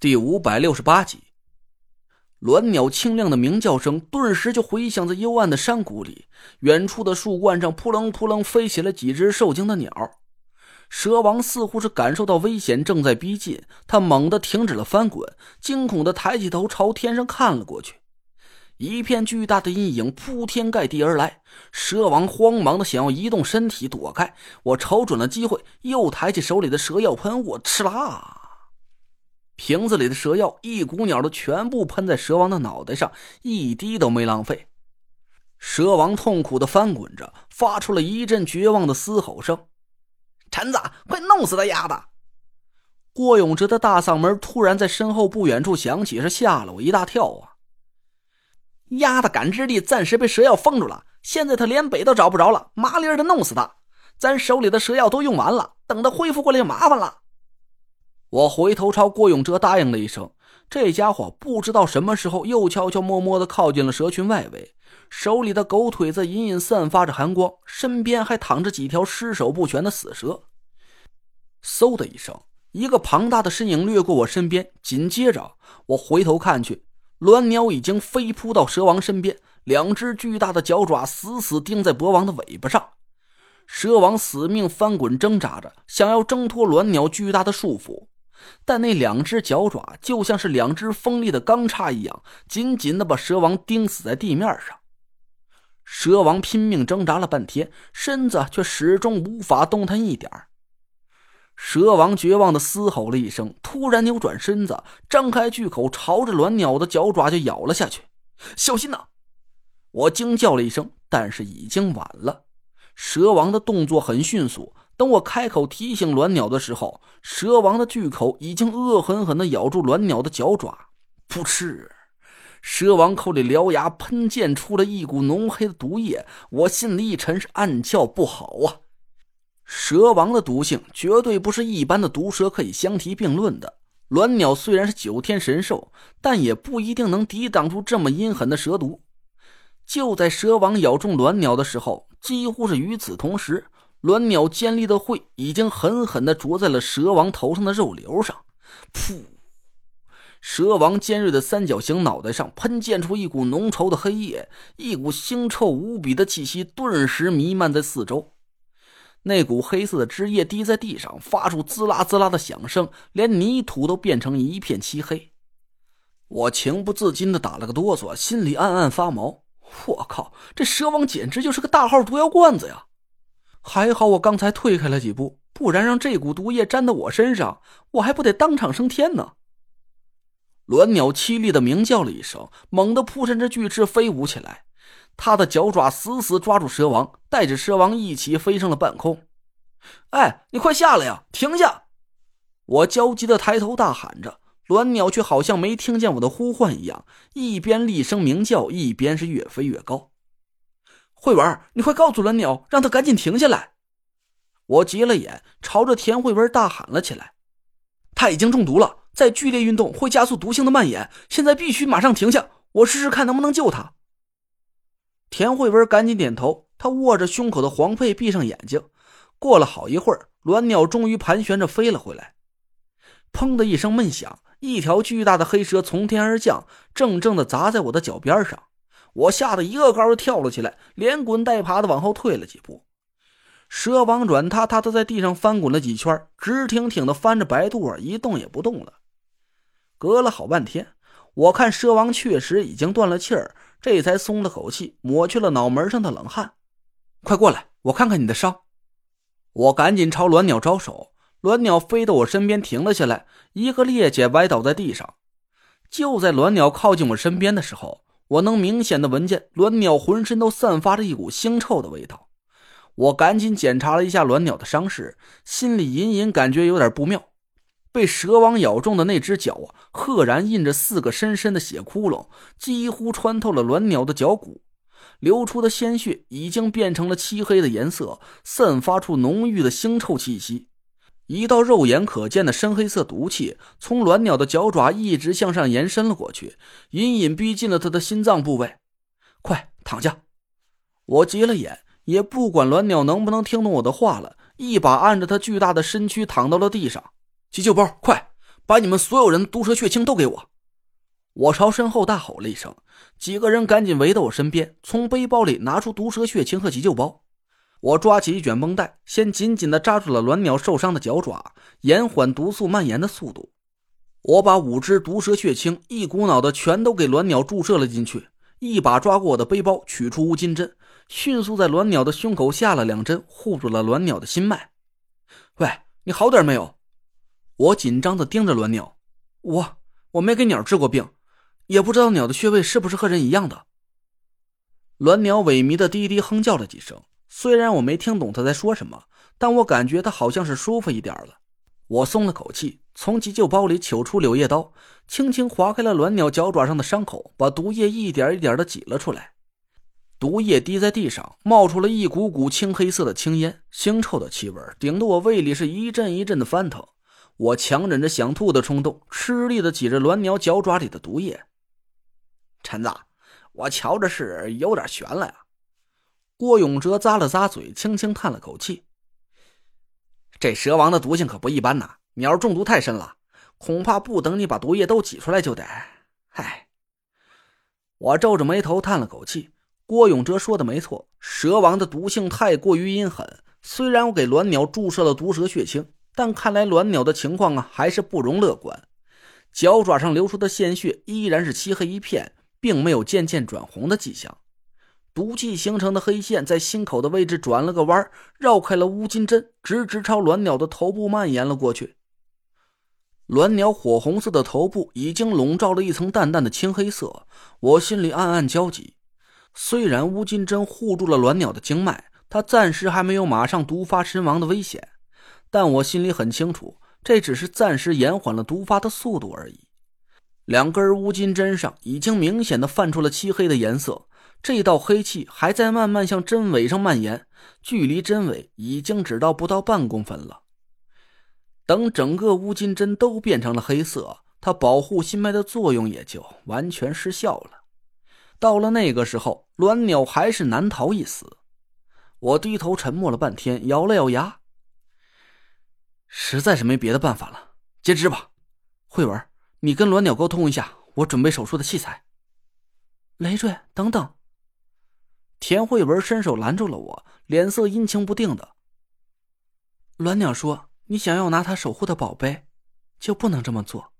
第五百六十八集，鸾鸟清亮的鸣叫声顿时就回响在幽暗的山谷里。远处的树冠上扑棱扑棱飞起了几只受惊的鸟。蛇王似乎是感受到危险正在逼近，他猛地停止了翻滚，惊恐的抬起头朝天上看了过去。一片巨大的阴影铺天盖地而来，蛇王慌忙的想要移动身体躲开。我瞅准了机会，又抬起手里的蛇药喷雾，哧啦！瓶子里的蛇药一股鸟的全部喷在蛇王的脑袋上，一滴都没浪费。蛇王痛苦的翻滚着，发出了一阵绝望的嘶吼声：“陈子，快弄死他丫的！”郭永哲的大嗓门突然在身后不远处响起，是吓了我一大跳啊！丫的感知力暂时被蛇药封住了，现在他连北都找不着了，麻利儿的弄死他！咱手里的蛇药都用完了，等他恢复过来就麻烦了。我回头朝郭永哲答应了一声，这家伙不知道什么时候又悄悄摸摸的靠近了蛇群外围，手里的狗腿子隐隐散发着寒光，身边还躺着几条尸首不全的死蛇。嗖的一声，一个庞大的身影掠过我身边，紧接着我回头看去，鸾鸟已经飞扑到蛇王身边，两只巨大的脚爪死死钉在博王的尾巴上，蛇王死命翻滚挣扎着，想要挣脱鸾鸟巨大的束缚。但那两只脚爪就像是两只锋利的钢叉一样，紧紧的把蛇王钉死在地面上。蛇王拼命挣扎了半天，身子却始终无法动弹一点蛇王绝望的嘶吼了一声，突然扭转身子，张开巨口，朝着鸾鸟的脚爪就咬了下去。小心呐！我惊叫了一声，但是已经晚了。蛇王的动作很迅速。等我开口提醒鸾鸟的时候，蛇王的巨口已经恶狠狠地咬住鸾鸟的脚爪。噗嗤，蛇王口里獠牙喷溅出了一股浓黑的毒液。我心里一沉，是暗叫不好啊！蛇王的毒性绝对不是一般的毒蛇可以相提并论的。鸾鸟虽然是九天神兽，但也不一定能抵挡住这么阴狠的蛇毒。就在蛇王咬中鸾鸟的时候，几乎是与此同时。鸾鸟尖利的喙已经狠狠地啄在了蛇王头上的肉瘤上，噗！蛇王尖锐的三角形脑袋上喷溅出一股浓稠的黑液，一股腥臭无比的气息顿时弥漫在四周。那股黑色的汁液滴在地上，发出滋啦滋啦的响声，连泥土都变成一片漆黑。我情不自禁地打了个哆嗦，心里暗暗发毛。我靠，这蛇王简直就是个大号毒药罐子呀！还好我刚才退开了几步，不然让这股毒液沾到我身上，我还不得当场升天呢！鸾鸟凄厉的鸣叫了一声，猛地扑扇着巨翅飞舞起来，它的脚爪死死抓住蛇王，带着蛇王一起飞上了半空。哎，你快下来呀！停下！我焦急的抬头大喊着，鸾鸟却好像没听见我的呼唤一样，一边厉声鸣叫，一边是越飞越高。慧文，你快告诉鸾鸟，让他赶紧停下来！我急了眼，朝着田慧文大喊了起来：“他已经中毒了，在剧烈运动会加速毒性的蔓延，现在必须马上停下！我试试看能不能救他。”田慧文赶紧点头，他握着胸口的黄佩，闭上眼睛。过了好一会儿，鸾鸟终于盘旋着飞了回来。砰的一声闷响，一条巨大的黑蛇从天而降，正正的砸在我的脚边上。我吓得一个高跳了起来，连滚带爬的往后退了几步。蛇王软塌塌的在地上翻滚了几圈，直挺挺的翻着白肚儿，一动也不动了。隔了好半天，我看蛇王确实已经断了气儿，这才松了口气，抹去了脑门上的冷汗。快过来，我看看你的伤。我赶紧朝鸾鸟招手，鸾鸟飞到我身边停了下来，一个趔趄歪倒在地上。就在鸾鸟靠近我身边的时候。我能明显的闻见鸾鸟浑身都散发着一股腥臭的味道，我赶紧检查了一下鸾鸟的伤势，心里隐隐感觉有点不妙。被蛇王咬中的那只脚啊，赫然印着四个深深的血窟窿，几乎穿透了鸾鸟的脚骨，流出的鲜血已经变成了漆黑的颜色，散发出浓郁的腥臭气息。一道肉眼可见的深黑色毒气从鸾鸟的脚爪一直向上延伸了过去，隐隐逼近了它的心脏部位。快躺下！我急了眼，也不管鸾鸟能不能听懂我的话了，一把按着它巨大的身躯躺到了地上。急救包，快！把你们所有人毒蛇血清都给我！我朝身后大吼了一声，几个人赶紧围到我身边，从背包里拿出毒蛇血清和急救包。我抓起一卷绷带，先紧紧地扎住了卵鸟受伤的脚爪，延缓毒素蔓延的速度。我把五支毒蛇血清一股脑的全都给卵鸟注射了进去，一把抓过我的背包，取出乌金针，迅速在卵鸟的胸口下了两针，护住了卵鸟的心脉。喂，你好点没有？我紧张的盯着卵鸟。我我没给鸟治过病，也不知道鸟的穴位是不是和人一样的。卵鸟萎靡的低低哼叫了几声，虽然我没听懂他在说什么，但我感觉他好像是舒服一点了。我松了口气。从急救包里取出柳叶刀，轻轻划开了卵鸟脚爪上的伤口，把毒液一点一点的挤了出来。毒液滴在地上，冒出了一股股青黑色的青烟，腥臭的气味顶得我胃里是一阵一阵的翻腾。我强忍着想吐的冲动，吃力的挤着卵鸟脚爪里的毒液。陈子，我瞧着是有点悬了呀。郭永哲咂了咂嘴，轻轻叹了口气：“这蛇王的毒性可不一般呐。”鸟中毒太深了，恐怕不等你把毒液都挤出来就得。唉，我皱着眉头叹了口气。郭永哲说的没错，蛇王的毒性太过于阴狠。虽然我给卵鸟注射了毒蛇血清，但看来卵鸟的情况啊还是不容乐观。脚爪上流出的鲜血依然是漆黑一片，并没有渐渐转红的迹象。毒气形成的黑线在心口的位置转了个弯，绕开了乌金针，直直朝卵鸟的头部蔓延了过去。卵鸟火红色的头部已经笼罩了一层淡淡的青黑色，我心里暗暗焦急。虽然乌金针护住了卵鸟的经脉，它暂时还没有马上毒发身亡的危险，但我心里很清楚，这只是暂时延缓了毒发的速度而已。两根乌金针上已经明显的泛出了漆黑的颜色，这道黑气还在慢慢向针尾上蔓延，距离针尾已经只到不到半公分了。等整个乌金针都变成了黑色，它保护心脉的作用也就完全失效了。到了那个时候，鸾鸟还是难逃一死。我低头沉默了半天，咬了咬牙，实在是没别的办法了，截肢吧。慧文，你跟鸾鸟沟通一下，我准备手术的器材。累赘，等等。田慧文伸手拦住了我，脸色阴晴不定的。鸾鸟说。你想要拿他守护的宝贝，就不能这么做。